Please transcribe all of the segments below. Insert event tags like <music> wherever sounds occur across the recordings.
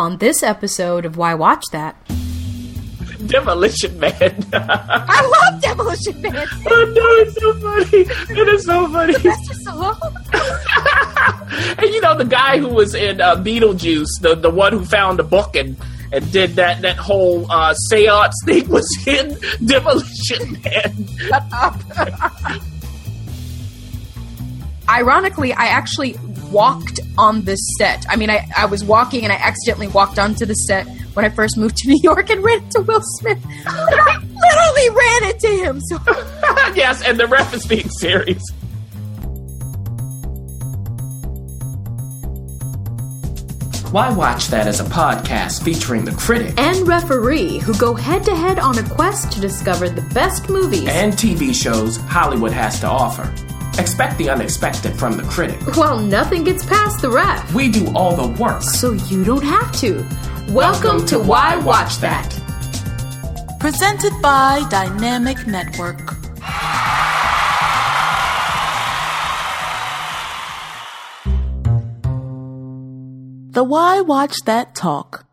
On this episode of Why Watch That, Demolition Man. <laughs> I love Demolition Man. oh no, it's so funny. It is so funny. Sylvester Stallone. <laughs> and you know the guy who was in uh, Beetlejuice, the the one who found the book and and did that that whole uh, seance thing <laughs> was in Demolition Man. Shut up. Ironically, I actually walked on this set. I mean, I, I was walking and I accidentally walked onto the set when I first moved to <laughs> New York and ran into Will Smith. I literally ran into him. So <laughs> yes, and the ref is being serious. Why watch that as a podcast featuring the critic and referee who go head to head on a quest to discover the best movies and TV shows Hollywood has to offer. Expect the unexpected from the critic. Well, nothing gets past the ref, We do all the work. so you don't have to. Welcome, to Why Watch That. Presented by Dynamic Network. The Why Watch That Talk.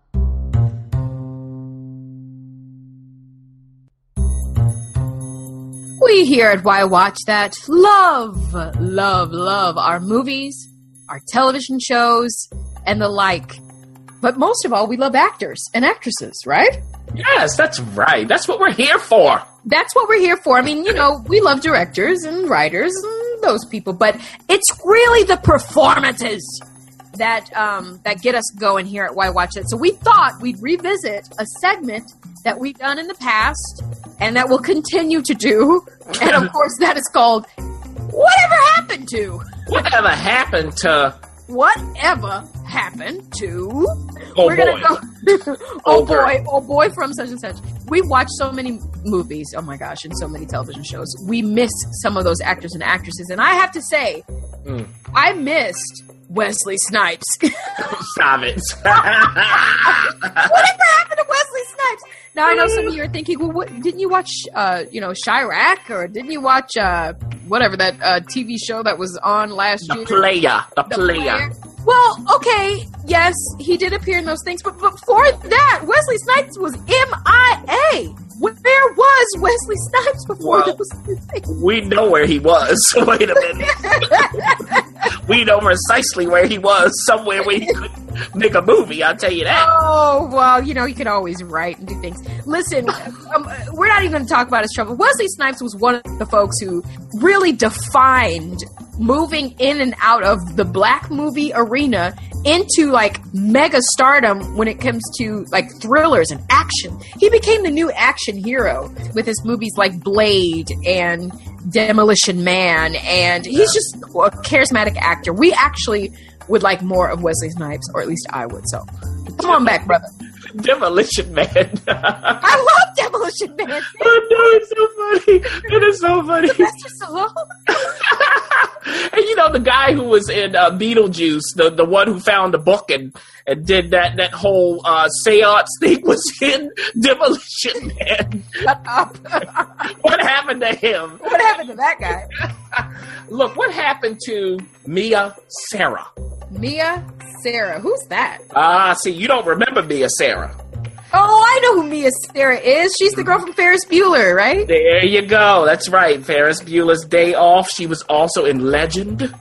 We here at Why Watch That love, love, love our movies, our television shows, and the like. But most of all, we love actors and actresses, right? Yes, that's right. That's what we're here for. That's what we're here for. I mean, you know, we love directors and writers and those people, but it's really the performances that um, that get us going here at Why Watch It. So we thought we'd revisit a segment that we've done in the past and that we'll continue to do. And of course, that is called Whatever Happened to. Whatever happened to Whatever happened to? Oh, We're boy. go. <laughs> oh girl. boy, oh boy, from such and such. We watch so many movies. Oh my gosh, and so many television shows. We miss some of those actors and actresses, and I have to say, Mm. I missed Wesley Snipes. <laughs> Stop it. <laughs> Whatever happened to Wesley Snipes? Now I know some of you are thinking, well, what, didn't you watch, uh, you know, Chi-Raq, or didn't you watch, uh, whatever that uh, TV show that was on last year? the year? player. The, The player. player. Well, okay, yes, he did appear in those things, but before that, Wesley Snipes was MIA. Where was Wesley Snipes before Well- those things? We know where he was. <laughs> Wait a minute. <laughs> we know precisely where he was. Somewhere where he could make a movie. I'll tell you that. Oh, well, you know, you can always write and do things. Listen, um, we're not even going to talk about his trouble. Wesley Snipes was one of the folks who really defined moving in and out of the black movie arena into like mega stardom when it comes to like thrillers and action. He became the new action hero with his movies like Blade and Demolition Man, and he's just a charismatic actor. We actually would like more of Wesley Snipes, or at least I would. So come on back, brother. <laughs> Demolition Man. I love Demolition Man. <laughs> oh no, it's so funny. It is so funny. Sylvester Stallone. <laughs> and you know the guy who was in uh, Beetlejuice, the the one who found the book and and did that that whole uh, seance thing was in Demolition Man. Shut up. what happened to him? what happened to that guy? Look, what happened to Mia Sara? Mia Sara. Who's that? Ah, see, you don't remember Mia Sara. Oh, I know who Mia Sara is. She's the girl from Ferris Bueller, right? There you go. That's right. Ferris Bueller's Day Off. She was also in Legend.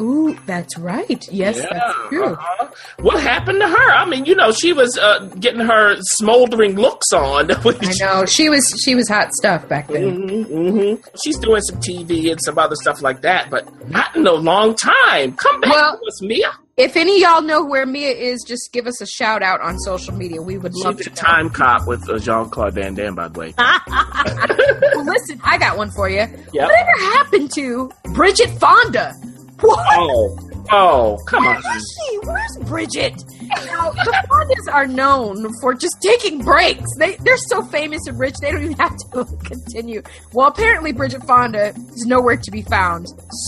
Ooh, that's right. Yes, that's true. uh-huh. What happened to her? I mean, you know, she was uh, getting her smoldering looks on. <laughs> I know she was she was hot stuff back then. Mm-hmm, She's doing some TV and some other stuff like that, but not in a long time. Come back Well- to us, Mia. If any of y'all know where Mia is, just give us a shout out on social media. We would love She's to time cop with uh, Jean Claude Van Damme, by the way. <laughs> <laughs> well, listen, I got one for you. Yep. Whatever happened to Bridget Fonda? What? Oh, oh, come Where on. is she? Where's Bridget? Now, the Fondas are known for just taking breaks. They they're so famous and rich they don't even have to <laughs> continue. Well, apparently Bridget Fonda is nowhere to be found.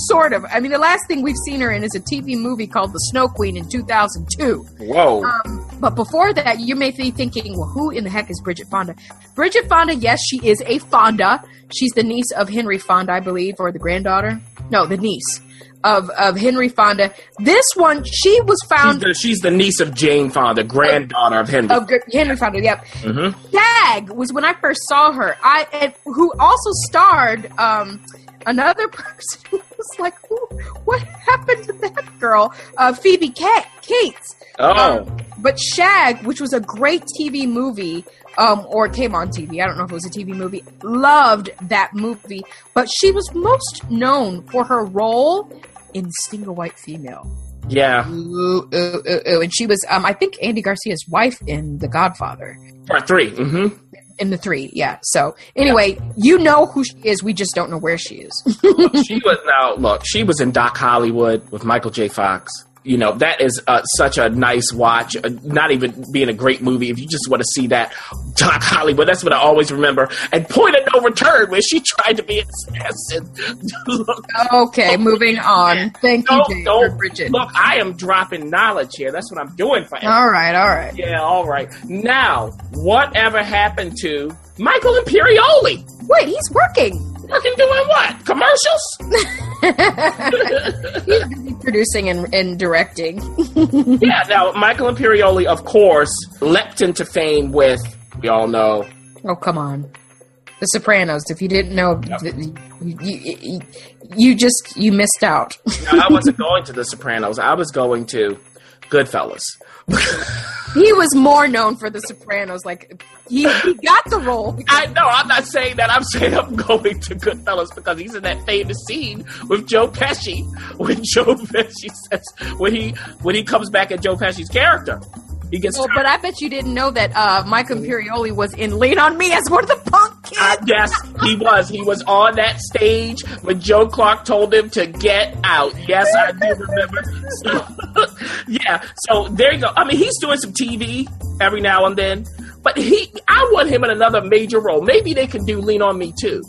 Sort of. I mean, the last thing we've seen her in is a TV movie called The Snow Queen in 2002. Whoa. Um, but before that, you may be thinking, well, who in the heck is Bridget Fonda? Bridget Fonda, yes, she is a Fonda. She's the niece of Henry Fonda, I believe, or the granddaughter. No, the niece. Of of Henry Fonda. This one, she was She's found the, she's the niece of Jane Fonda, granddaughter of Henry. of Henry Fonda. Yep. Mhm. Dag was when I first saw her. I and who also starred um, another <laughs> person who was like, what happened to that girl? Uh, Phoebe Ca- Cates. Oh, But Shag, which was a great TV movie, um, or came on TV. I don't know if it was a TV movie. Loved that movie, but she was most known for her role in Single White Female. yeah. Ooh, ooh, ooh, ooh. And she was, um, I think, Andy Garcia's wife in The Godfather. Part three. hmm In the three, yeah. So anyway, you know who she is. We just don't know where she is. she was now look. She was in Doc Hollywood with Michael J. Fox. You know that is uh, such a nice watch. Uh, not even being a great movie. If you just want to see that Doc Hollywood, that's what I always remember. And Point of No Return, where she tried to be an assassin. <laughs> okay, moving on. Thank you, don't, Jane, for don't Bridget. look. I am dropping knowledge here. That's what I'm doing for. everyone. All right, all right. Yeah, all right. Now, whatever happened to Michael Imperioli? Wait, he's working. Working doing what? Commercials? <laughs> He's producing and, and directing. <laughs> yeah, now Michael Imperioli, of course, leapt into fame with, we all know, Oh, come on. The Sopranos. If you didn't know, th- you, you, you, you just you missed out. <laughs> now, I wasn't going to The Sopranos, I was going to Goodfellas. <laughs> he was more known for The Sopranos. Like he, he got the role. <laughs> I know, I'm not saying that. I'm saying I'm going to Goodfellas because he's in that famous scene with Joe Pesci when Joe Pesci says, when he, when he comes back at Joe Pesci's character. He gets Oh, but I bet you didn't know that uh, Michael Imperioli was in Lean on Me as one of the punk Uh, kids. yes, he was. He was on that stage when Joe Clark told him to get out. Yes, I do remember. So, <laughs> yeah, so there you go. I mean, he's doing some TV every now and then, but he, I want him in another major role. Maybe they can do Lean on Me too.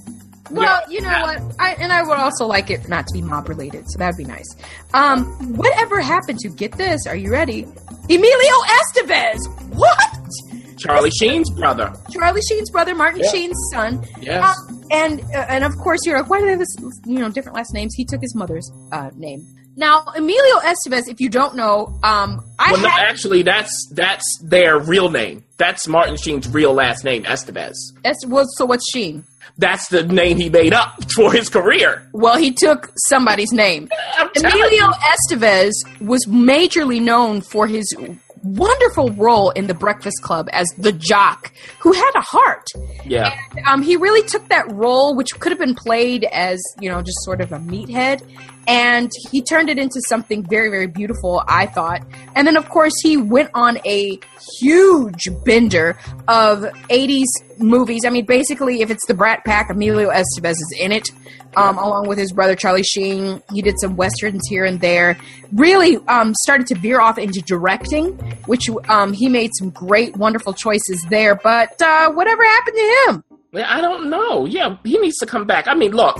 Well, Yeah. you know what? I and I would also like it not to be mob related, so that'd be nice. Um, whatever happened to get this? Are you ready? Emilio Estevez. What? Charlie Sheen's brother. Charlie Sheen's brother, Martin Yeah. Sheen's son. Yes. Um, and uh, and of course you're like, why do they have this, you know different last names? He took his mother's uh, name. Now Emilio Estevez, if you don't know, um, I well, no, had actually, that's that's their real name. That's Martin Sheen's real last name, Estevez. Est- well, so what's Sheen? That's the name he made up for his career. Well, he took somebody's name. Emilio you. Estevez was majorly known for his wonderful role in the Breakfast Club as the jock who had a heart. Yeah. Um, he really took that role, which could have been played as, you know, just sort of a meathead, and he turned it into something very, very beautiful, I thought. And then, of course, he went on a huge bender of 80s movies. I mean, basically, if it's the Brat Pack, Emilio Estevez is in it, um, along with his brother Charlie Sheen. He did some westerns here and there. Really um, started to veer off into directing, which um, he made some great, wonderful choices there. But uh, whatever happened to him? Yeah, I don't know. Yeah, he needs to come back. I mean, look,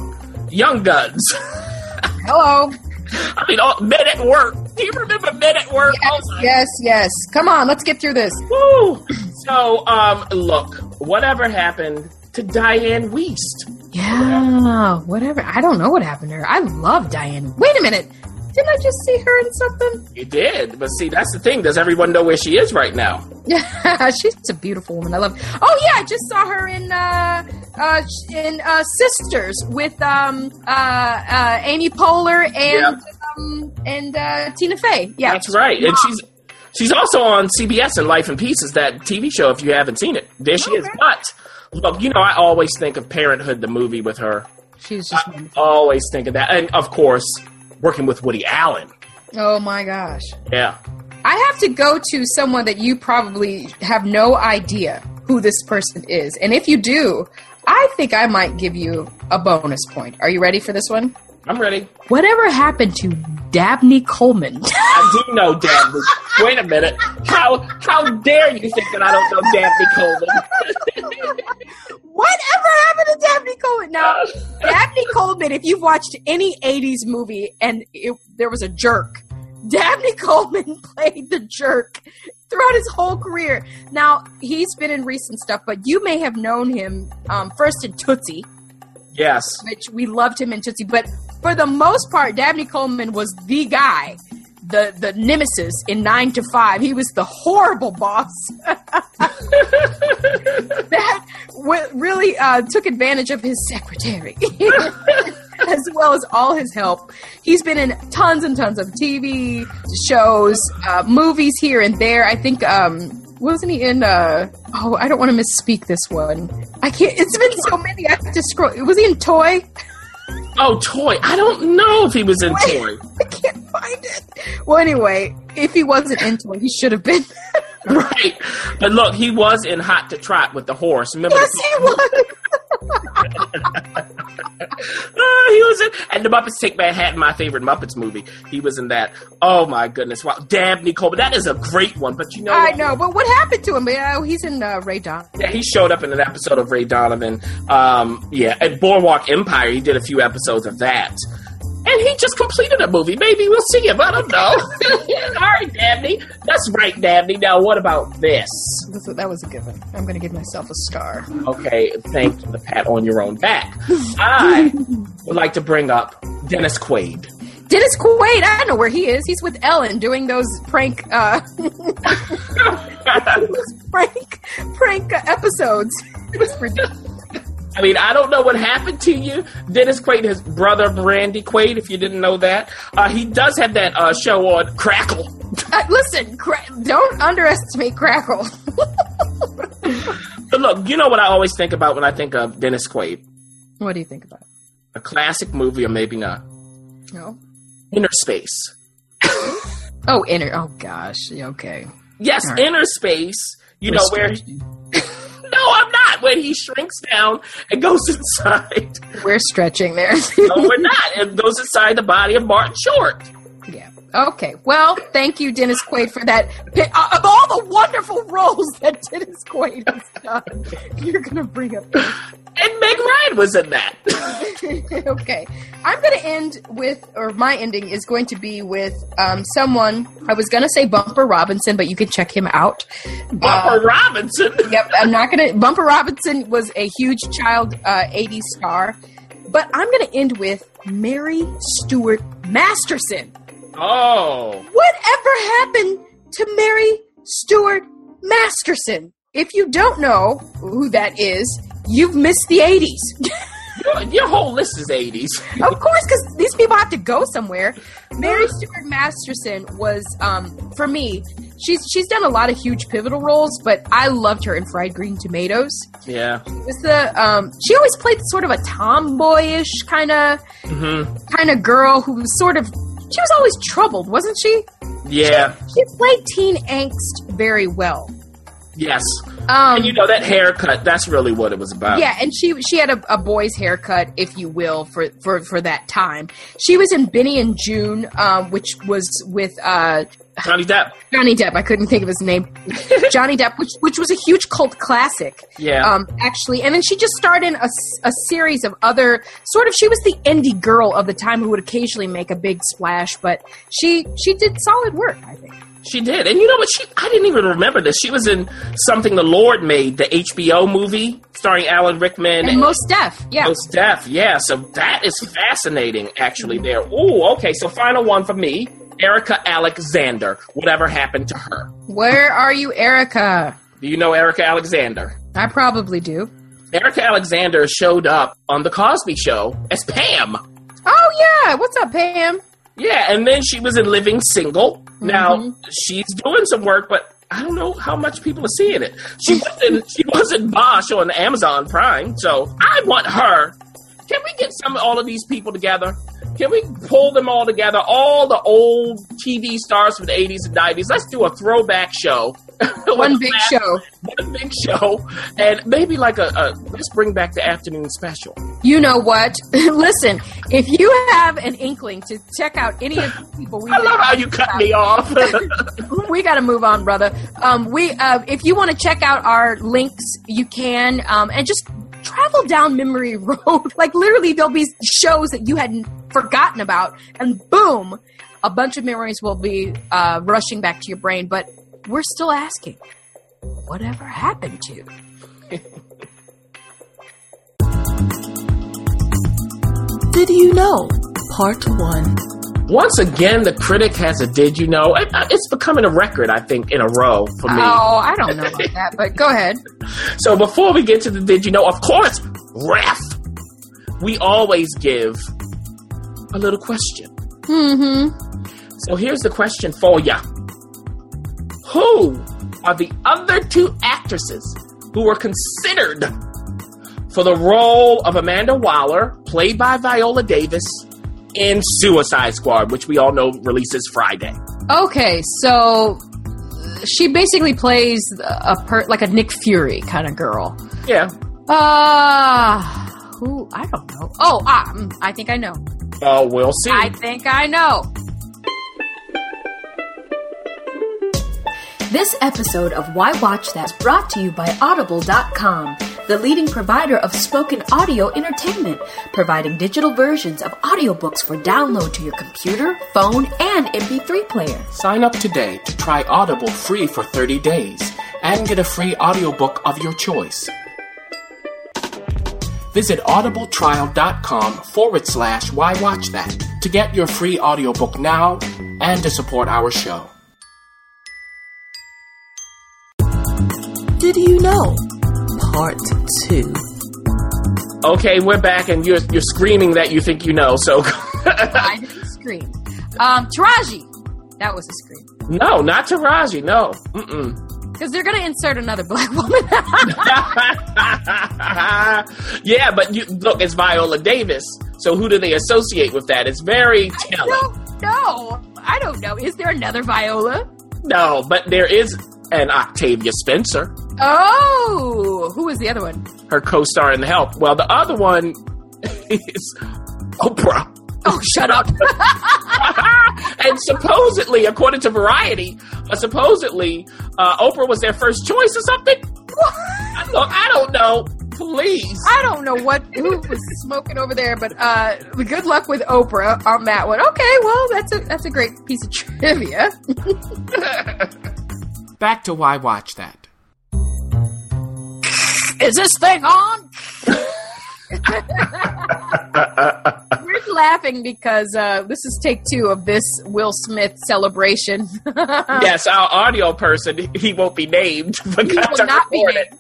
Young Guns. <laughs> Hello. I mean, oh, Men at Work. Do you remember Men at Work? My- Yes, yes. Come on, let's get through this. Woo! So, um, look, whatever happened to Diane Wiest? Yeah, whatever. I don't know what happened to her. I love Diane. Wait a minute. Didn't I just see her in something? You did, but see, that's the thing. Does everyone know where she is right now? Yeah, <laughs> she's a beautiful woman. I love. Oh yeah, I just saw her in uh, uh, in uh, Sisters with um, uh, uh, Amy Poehler and um, and uh, Tina Fey. Yeah, That's right, and she's she's also on CBS in Life in Pieces, that TV show. If you haven't seen it, there she is. But look, you know, I always think of Parenthood, the movie with her. she's just. I always think of that, and of course, working with Woody Allen. Oh my gosh. Yeah. I have to go to someone that you probably have no idea who this person is. And if you do, I think I might give you a bonus point. Are you ready for this one? I'm ready. Whatever happened to Dabney Coleman? <laughs> I do know Dabney. Wait a minute. How how dare you think that I don't know Dabney Coleman? <laughs> Whatever happened to Dabney Coleman? Now, <laughs> Dabney Coleman, if you've watched any 80s movie and it, there was a jerk, Dabney <laughs> Coleman played the jerk throughout his whole career. Now, he's been in recent stuff, but you may have known him um, first in Tootsie. yes. which we loved him in Tootsie. But for the most part, Dabney Coleman was the guy, the the nemesis in Nine to Five. He was the horrible boss <laughs> that w- really uh, took advantage of his secretary. <laughs> As well as all his help. He's been in tons and tons of TV shows, uh, movies here and there. I think, um, wasn't he in, uh, oh, I don't want to misspeak this one. I can't, it's been so many, I have to scroll. Was he in Toy? Oh, Toy. I don't know if he was in Toy. <laughs> I can't find it. Well, anyway, if he wasn't in Toy, he should have been. <laughs> right. But look, he was in Hot to Trot with the horse. Remember? yes, the- he was. Ah, he was in, and the Muppets Take Manhattan, my favorite Muppets movie. He was in that. Oh my goodness! Wow, Dabney Coleman. That is a great one. But you know, I know, but what happened to him? Oh, he's in uh, Ray Don. Yeah, he showed up in an episode of Ray Donovan. Um, yeah, at Boardwalk Empire, he did a few episodes of that. And he just completed a movie. Maybe we'll see him. I don't know. <laughs> All right, Dabney. That's right, Dabney. Now, what about this? That's that was a one. I'm going to give myself a star. Okay, thank you, the pat on your own back. I <laughs> would like to bring up Dennis Quaid. Dennis Quaid, I don't know where he is. He's with Ellen doing those prank, uh, <laughs> prank, prank uh, episodes. It was ridiculous. I mean, I don't know what happened to you. Dennis Quaid, his brother Randy Quaid, if you didn't know that. Uh, he does have that uh, show on Crackle. Uh, listen, cra- don't underestimate Crackle. But look, you know what I always think about when I think of Dennis Quaid? what do you think about? A classic movie, or maybe not. No. Inner Space. Oh, inner. Oh gosh. Okay. Yes, right. Inner Space. You We're know where? stretching. No, I'm not. When he shrinks down and goes <laughs> inside. We're stretching there. No, we're not. It goes inside the body of Martin Short. yeah. Okay. Well, thank you, Dennis Quaid, for that. uh, Of all the wonderful roles that Dennis Quaid has done, you're gonna bring up. And Meg Ryan was in that. <laughs> <laughs> okay. I'm going to end with, or my ending is going to be with um, someone. I was going to say Bumper Robinson, but you can check him out. Bumper Robinson. <laughs> Yep, I'm not going to. Bumper Robinson was a huge child uh, 80s star. But I'm going to end with Mary Stuart Masterson. Oh. Whatever happened to Mary Stuart Masterson? If you don't know who that is, you've missed the 80s. Your, whole list is 80s. <laughs> of course, because these people have to go somewhere. Mary Stuart Masterson was, um, for me, she's she's done a lot of huge pivotal roles, but I loved her in Fried Green Tomatoes. Yeah. It was the um, she always played sort of a tomboyish kind of hmm kind of girl who was sort of she was always troubled, wasn't she? Yeah. She played teen angst very well. Yes. Um, And you know that haircut, that's really what it was about. Yeah, and she she had a, a boy's haircut, if you will, for, for for that time. She was in Benny and Joon, um, which was with uh, Johnny Depp. Johnny Depp. I couldn't think of his name. <laughs> Johnny Depp, which which was a huge cult classic. Yeah. Um, actually, and then she just starred in a, a series of other sort of. She was the indie girl of the time who would occasionally make a big splash, but she she did solid work. I think. She did. And you know what? She I didn't even remember this. She was in something the Lord made, the HBO movie starring Alan Rickman And Mos Def, yeah. Mos Def, yeah. So that is fascinating, actually. There. Ooh, okay. So final one for me, Erika Alexander. Whatever happened to her? Where are you, Erika? Do you know Erika Alexander? I probably do. Erika Alexander showed up on the Cosby Show as Pam. Oh yeah, what's up, Pam? Yeah, and then she was in Living Single. Now Mhm. she's doing some work, but I don't know how much people are seeing it. She wasn't she was in Bosch on Amazon Prime, so I want her. Can we get some all of these people together? Can we pull them all together? All the old TV stars from the eighties and nineties. Let's do a throwback show. <laughs> One big show. One big show, and maybe like a, a let's bring back the afternoon special. You know what? <laughs> Listen, if you have an inkling to check out any of the people we <laughs> I love how you cut me off. we got to move on, brother. Um, we, uh, if you want to check out our links, you can, um, and just travel down memory road. like literally, there'll be shows that you hadn't forgotten about, and boom, a bunch of memories will be uh, rushing back to your brain. But we're still asking, whatever happened to? <laughs> Did you know Part 1. Once again, the critic has a did you know? It- It's becoming a record, I think, in a row for me. Oh, I don't know about that, but go ahead. <laughs> So before we get to the did you know, of course, ref, we always give a little question. Mm-hmm. So here's the question for ya. Who are the other two actresses who were considered for the role of Amanda Waller, played by Viola Davis, in Suicide Squad, which we all know releases Friday? Okay, so she basically plays a per like a Nick Fury kind of girl. Yeah. Uh who I don't know. Oh, ah, mm, I think I know. Oh, we'll see. I think I know. This episode of Why Watch That is brought to you by Audible.com, the leading provider of spoken audio entertainment, providing digital versions of audiobooks for download to your computer, phone, and MP3 player. Sign up today to try Audible free for 30 days and get a free audiobook of your choice. Visit audibletrial.com forward slash why watch that to get your free audiobook now and to support our show. Did you know? Part 2. okay, we're back, and you're you're screaming that you think you know. So I didn't scream. Um, Taraji. That was a scream. no, not Taraji. No. Mm-mm. Because they're gonna insert another black <laughs> woman. <laughs> yeah, but you look, it's Viola Davis. So who do they associate with that? It's very I telling. don't know. I don't know. Is there another Viola? No, but there is an Octavia Spencer, Oh, who was the other one? her co-star in The Help. Well, the other one is Oprah. Oh, shut up. <laughs> and supposedly, according to Variety, uh, supposedly uh, Oprah was their first choice or something. Look, I don't know. Please. I don't know what who was smoking over there, but uh, good luck with Oprah on that one. Okay, well that's a that's a great piece of trivia. <laughs> Back to why watch that. Is this thing on? We're laughing because uh, this is take two of this Will Smith celebration. <laughs> yes, our audio person, he won't be named. He will not be named.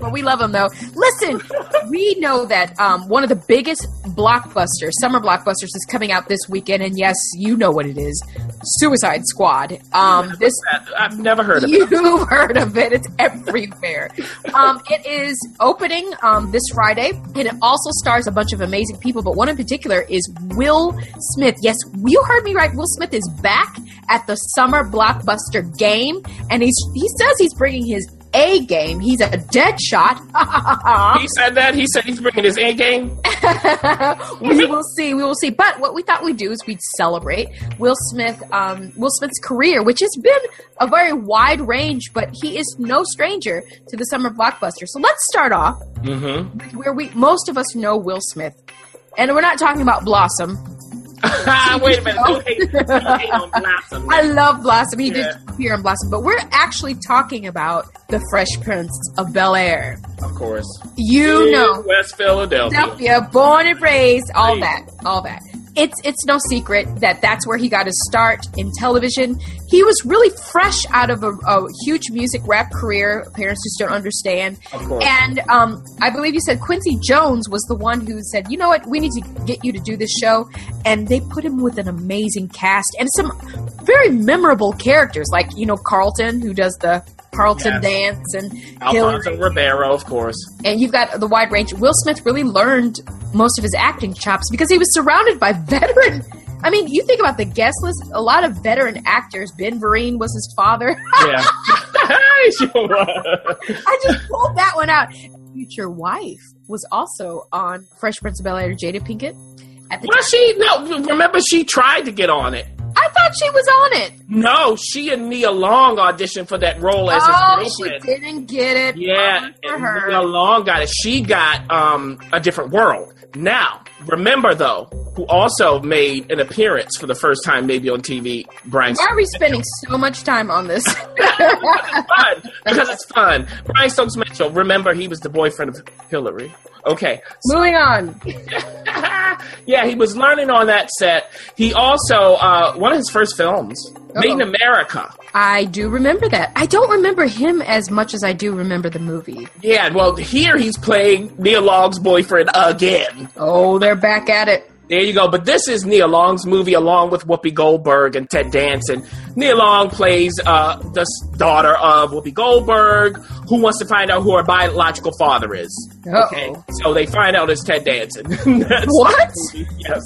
But we love them though. Listen, we know that um, one of the biggest blockbusters, summer blockbusters, is coming out this weekend, and yes, you know what it is: Suicide Squad. Um, this I've never heard of it. <laughs> You've heard of it. It's everywhere. Um, it is opening um, this Friday, and it also stars a bunch of amazing people. But one in particular is Will Smith. Yes, you heard me right. Will Smith is back at the summer blockbuster game, and he's he says he's bringing his A game. He's a dead shot. <laughs> He said that. He said he's bringing his A game. <laughs> we will see. We will see. But what we thought we'd do is we'd celebrate Will Smith, um, Will Smith's career, which has been a very wide range, but he is no stranger to the summer blockbuster. So let's start off Mm-hmm. with where we most of us know Will Smith, and we're not talking about Blossom. <laughs> Wait a minute. Don't hate, don't hate on Blossom. I love Blossom. He Yeah. did appear in Blossom, but we're actually talking about the Fresh Prince of Bel Air. Of course. You In know, West Philadelphia. Philadelphia, born and raised, all Right. that, all that. It's it's no secret that that's where he got his start in television. He was really fresh out of a, a huge music rap career. Parents just don't understand. Of course. And um, I believe you said Quincy Jones was the one who said, "You know what? We need to get you to do this show." And they put him with an amazing cast and some very memorable characters, like you know Carlton, who does the Carlton Yes. dance, and Alfonso Hillary Ribeiro, of course. and you've got the wide range. Will Smith really learned most of his acting chops because he was surrounded by <laughs> veteran. I mean, you think about the guest list. A lot of veteran actors. Ben Vereen was his father. <laughs> Yeah. I just pulled that one out. Future wife was also on Fresh Prince of Bel Air. Jada Pinkett. At the Was time. she? No, remember she tried to get on it. I thought she was on it. No, she and Nia Long auditioned for that role as oh, his she didn't get it. Yeah, for her. Nia Long got it. She got um, a different world. Now, remember though, who also made an appearance for the first time, maybe on TV. Brian. Why are we spending so much time on this? <laughs> fun because it's fun. Brian Stokes Mitchell. Remember, he was the boyfriend of Hillary. Okay. Moving on. <laughs> yeah, he was learning on that set. He also uh, one of his first films, Made in oh. America. I do remember that. I don't remember him as much as I do remember the movie. Yeah, well, here he's playing Nia Long's boyfriend again. Oh, they're back at it. There you go. But this is Nia Long's movie along with Whoopi Goldberg and Ted Danson. Nia Long plays uh, the daughter of Whoopi Goldberg who wants to find out who her biological father is. Okay. Uh-oh. So they find out it's Ted Danson. <laughs> That's What? Yes.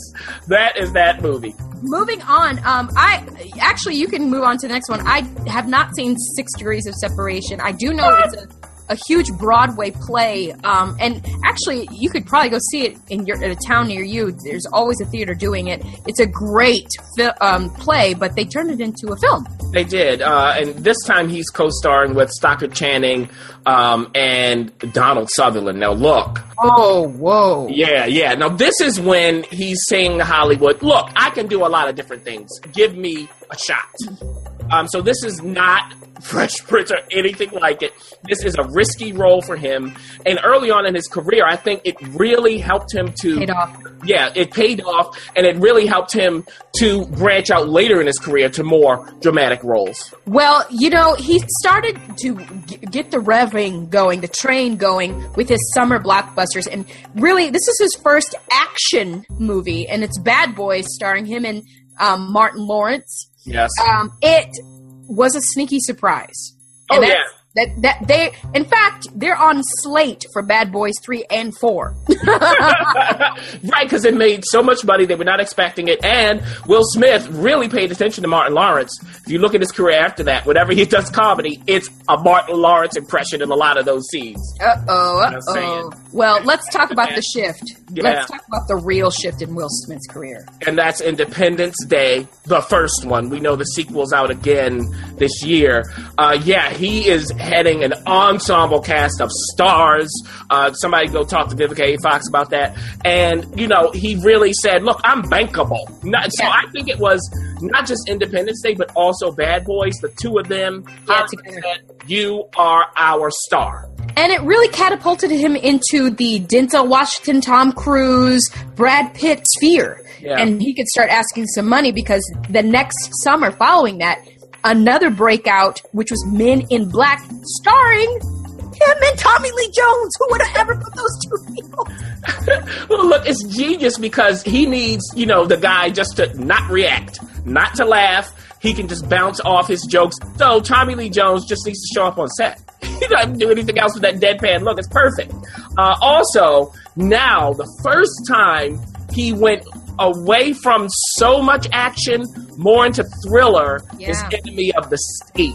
That is that movie. Moving on, um, I actually you can move on to the next one. I have not seen Six Degrees of Separation. I do know it's a, a huge Broadway play, um, and actually you could probably go see it in your in a town near you. There's always a theater doing it. It's a great fi- um, play, but they turned it into a film. They did, uh, and this time he's co-starring with Stockard Channing um, and Donald Sutherland. Now, look, Oh, whoa! yeah, yeah. Now, this is when he's saying to Hollywood, "Look, I can do a lot of different things. Give me a shot." Um, so this is not Fresh Prince or anything like it. This is a risky role for him, and early on in his career, I think it really helped him to Paid off. yeah, it paid off, and it really helped him to branch out later in his career to more dramatic roles. Well, you know, he started to g- get the revving going, the train going with his summer blockbusters. And really, this is his first action movie, and it's Bad Boys, starring him and um, Martin Lawrence. Yes. Um, it was a sneaky surprise. Oh, yeah. That, that they, in fact, they're on slate for Bad Boys 3 and 4. <laughs> right, because it made so much money they were not expecting it, and Will Smith really paid attention to Martin Lawrence. If you look at his career after that, whenever he <laughs> does comedy, it's a Martin Lawrence impression in a lot of those scenes. Uh oh, uh Just oh. saying. Well, let's talk about the <laughs> shift. Yeah. Let's talk about the real shift in Will Smith's career. and that's Independence Day, the first one. We know the sequel's out again this year. Uh, yeah, he is heading an ensemble cast of stars. Uh, somebody go talk to Vivica A. Fox about that. And, you know, he really said, look, I'm bankable. Not, So I think it was not just Independence Day, but also Bad Boys, the two of them. Yeah, said, you are our star. And it really catapulted him into the Denzel Washington, Tom Cruise, Brad Pitt sphere. Yeah. And he could start asking some money because the next summer following that, another breakout, which was Men in Black, starring him and Tommy Lee Jones. Who would have ever put those two people? <laughs> Well, look, it's genius because he needs, you know, the guy just to not react, not to laugh. He can just bounce off his jokes. So Tommy Lee Jones just needs to show up on set. <laughs> he doesn't do anything else with that deadpan look. It's perfect. Uh, also, now the first time he went away from so much action, more into thriller, is Enemy of the State.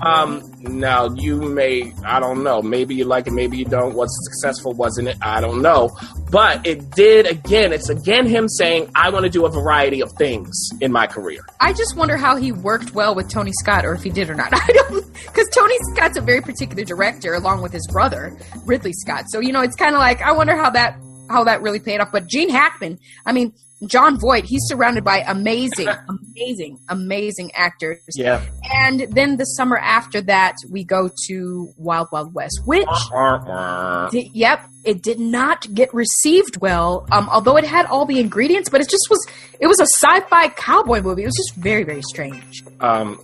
Um, now you may, I don't know, maybe you like it, maybe you don't. What's successful wasn't it? I don't know. But it did again, it's again him saying, I want to do a variety of things in my career. I just wonder how he worked well with Tony Scott, or if he did or not. <laughs> I don't, because Tony Scott's a very particular director, along with his brother Ridley Scott. So you know, it's kind of like I wonder how that how that really paid off. But Gene Hackman, I mean, Jon Voight, he's surrounded by amazing, <laughs> amazing, amazing actors. Yeah. And then the summer after that, we go to Wild Wild West, which <laughs> Di- yep, it did not get received well. Um, although it had all the ingredients, but it just was. It was a sci-fi cowboy movie. It was just very, very strange. Um,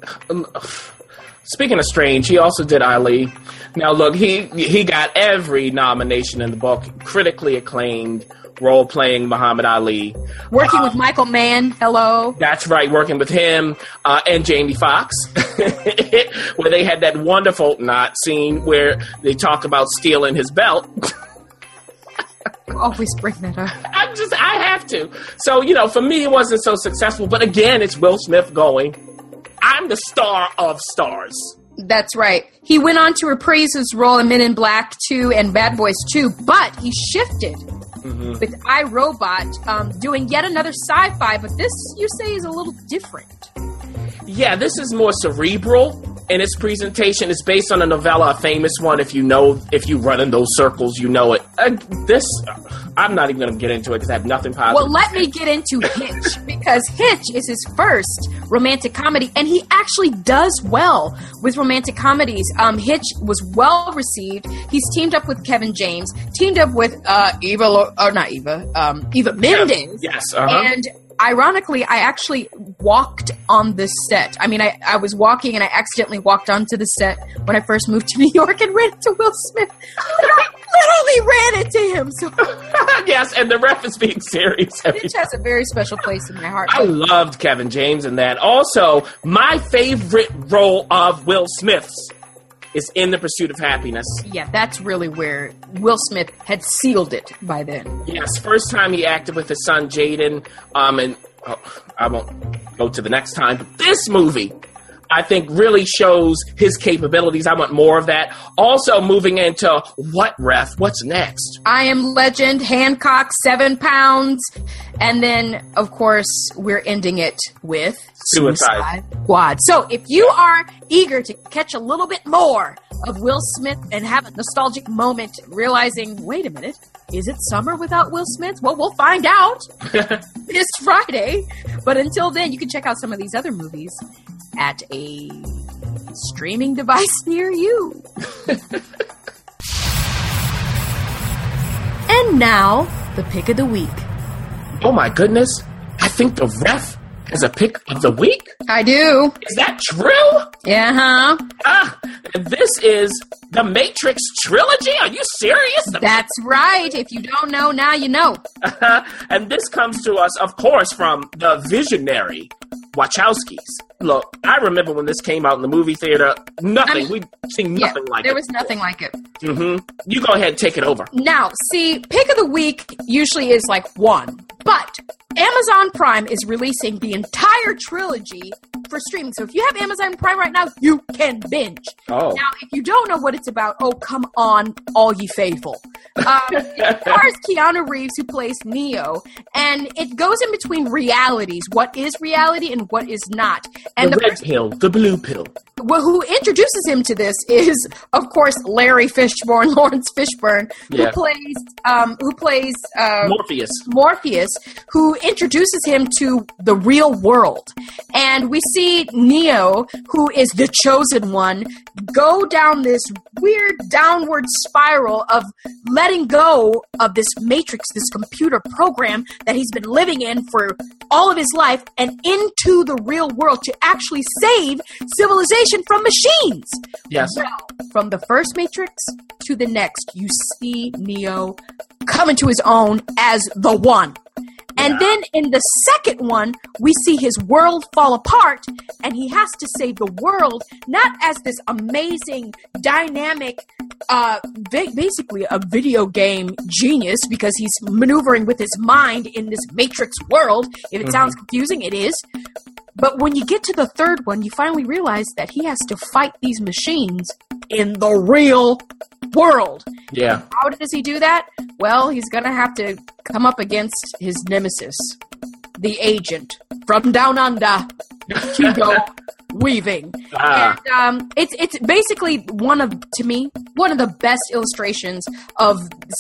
speaking of strange, he also did Ali. Now, look, he he got every nomination in the book, critically acclaimed, role playing Muhammad Ali. Working with Michael Mann. Hello. That's right, working with him uh, and Jamie Foxx, <laughs> where they had that wonderful not scene where they talk about stealing his belt. <laughs> Always bring that up. I just, I have to. So, you know, for me, it wasn't so successful. But again, it's Will Smith going. I'm the star of stars. That's right. He went on to reprise his role in Men in Black 2 and Bad Boys 2, but he shifted with iRobot, um, doing yet another sci-fi. But this, you say, is a little different. Yeah, this is more cerebral in its presentation. It's based on a novella, a famous one. If you know, if you run in those circles, you know it. Uh, this, I'm not even going to get into it because I have nothing positive. Well, let me get into Hitch <laughs> because Hitch is his first romantic comedy, and he actually does well with romantic comedies. Um, Hitch was well received. He's teamed up with Kevin James, teamed up with uh, Eva, Lo- or not Eva, um, Eva Mendes, Yes, uh-huh. and ironically, I actually walked on this set. I mean, I, I was walking and I accidentally walked onto the set when I first moved to <laughs> New York and ran into Will Smith. I literally ran into him. So <laughs> yes, and the ref is being serious. every has a very special place in my heart. I loved Kevin James in that. Also, my favorite role of Will Smith's is in The Pursuit of Happyness. yeah, that's really where Will Smith had sealed it by then. Yes, first time he acted with his son Jaden. Um, and oh, I won't go to the next time. But this movie, I think, really shows his capabilities. I want more of that. Also, moving into what ref? What's next? I am Legend, Hancock, seven pounds. And then, of course, we're ending it with Suicide. Squad. So if you are eager to catch a little bit more of Will Smith and have a nostalgic moment realizing, wait a minute, is it summer without Will Smith? Well, we'll find out <laughs> this Friday. But until then, you can check out some of these other movies at a streaming device <laughs> near you. and now, the pick of the week. Oh my goodness! I think the ref has a pick of the week. I do. Is that true? Yeah, huh? Ah, this is the Matrix trilogy. Are you serious? The That's right. If you don't know, now you know. <laughs> and this comes to us, of course, from the visionary Wachowskis. Look, I remember when this came out in the movie theater. Nothing. I mean, We've seen Yeah, nothing like there it. There was nothing like it. hmm You go ahead and take it over. Now, see, pick of the week usually is like one, but Amazon Prime is releasing the entire trilogy for streaming. So if you have Amazon Prime right now, you can binge. Oh. Now, if you don't know what it's about, oh come on, all ye faithful. Um, it stars Keanu Reeves, who plays Neo, and it goes in between realities: what is reality and what is not. And the the red person pill, the blue pill. well, who introduces him to this is, of course, Larry Fishburne, <laughs> Laurence Fishburne, Yeah. who plays um, who plays uh, Morpheus. Morpheus, who introduces him to the real world. And we see Neo, who is the chosen one, go down this weird downward spiral of letting go of this matrix, this computer program that he's been living in for all of his life, and into the real world to actually save civilization from machines. Yes. From the first Matrix to the next, you see Neo coming to his own as the one. And then in the second one, we see his world fall apart, and he has to save the world not as this amazing, dynamic, uh, basically a video game genius because he's maneuvering with his mind in this Matrix world. If it sounds confusing, it is. But when you get to the third one, you finally realize that he has to fight these machines in the real world. Yeah. How does he do that? Well, he's gonna have to come up against his nemesis, the agent from down under, Hugo <laughs> Weaving. Ah. And um, it's it's basically one of to me one of the best illustrations of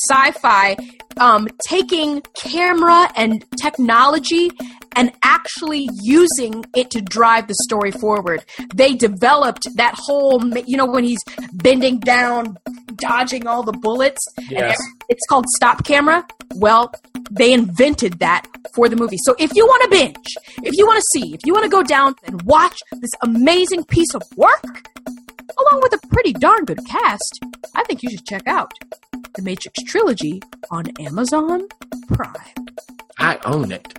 sci-fi um, taking camera and technology and actually using it to drive the story forward. They developed that whole, you know when he's bending down, dodging all the bullets. Yes. it's called stop camera. Well, they invented that for the movie. So if you want to binge, if you want to see, if you want to go down and watch this amazing piece of work, along with a pretty darn good cast, I think you should check out the Matrix trilogy on Amazon Prime. I own it.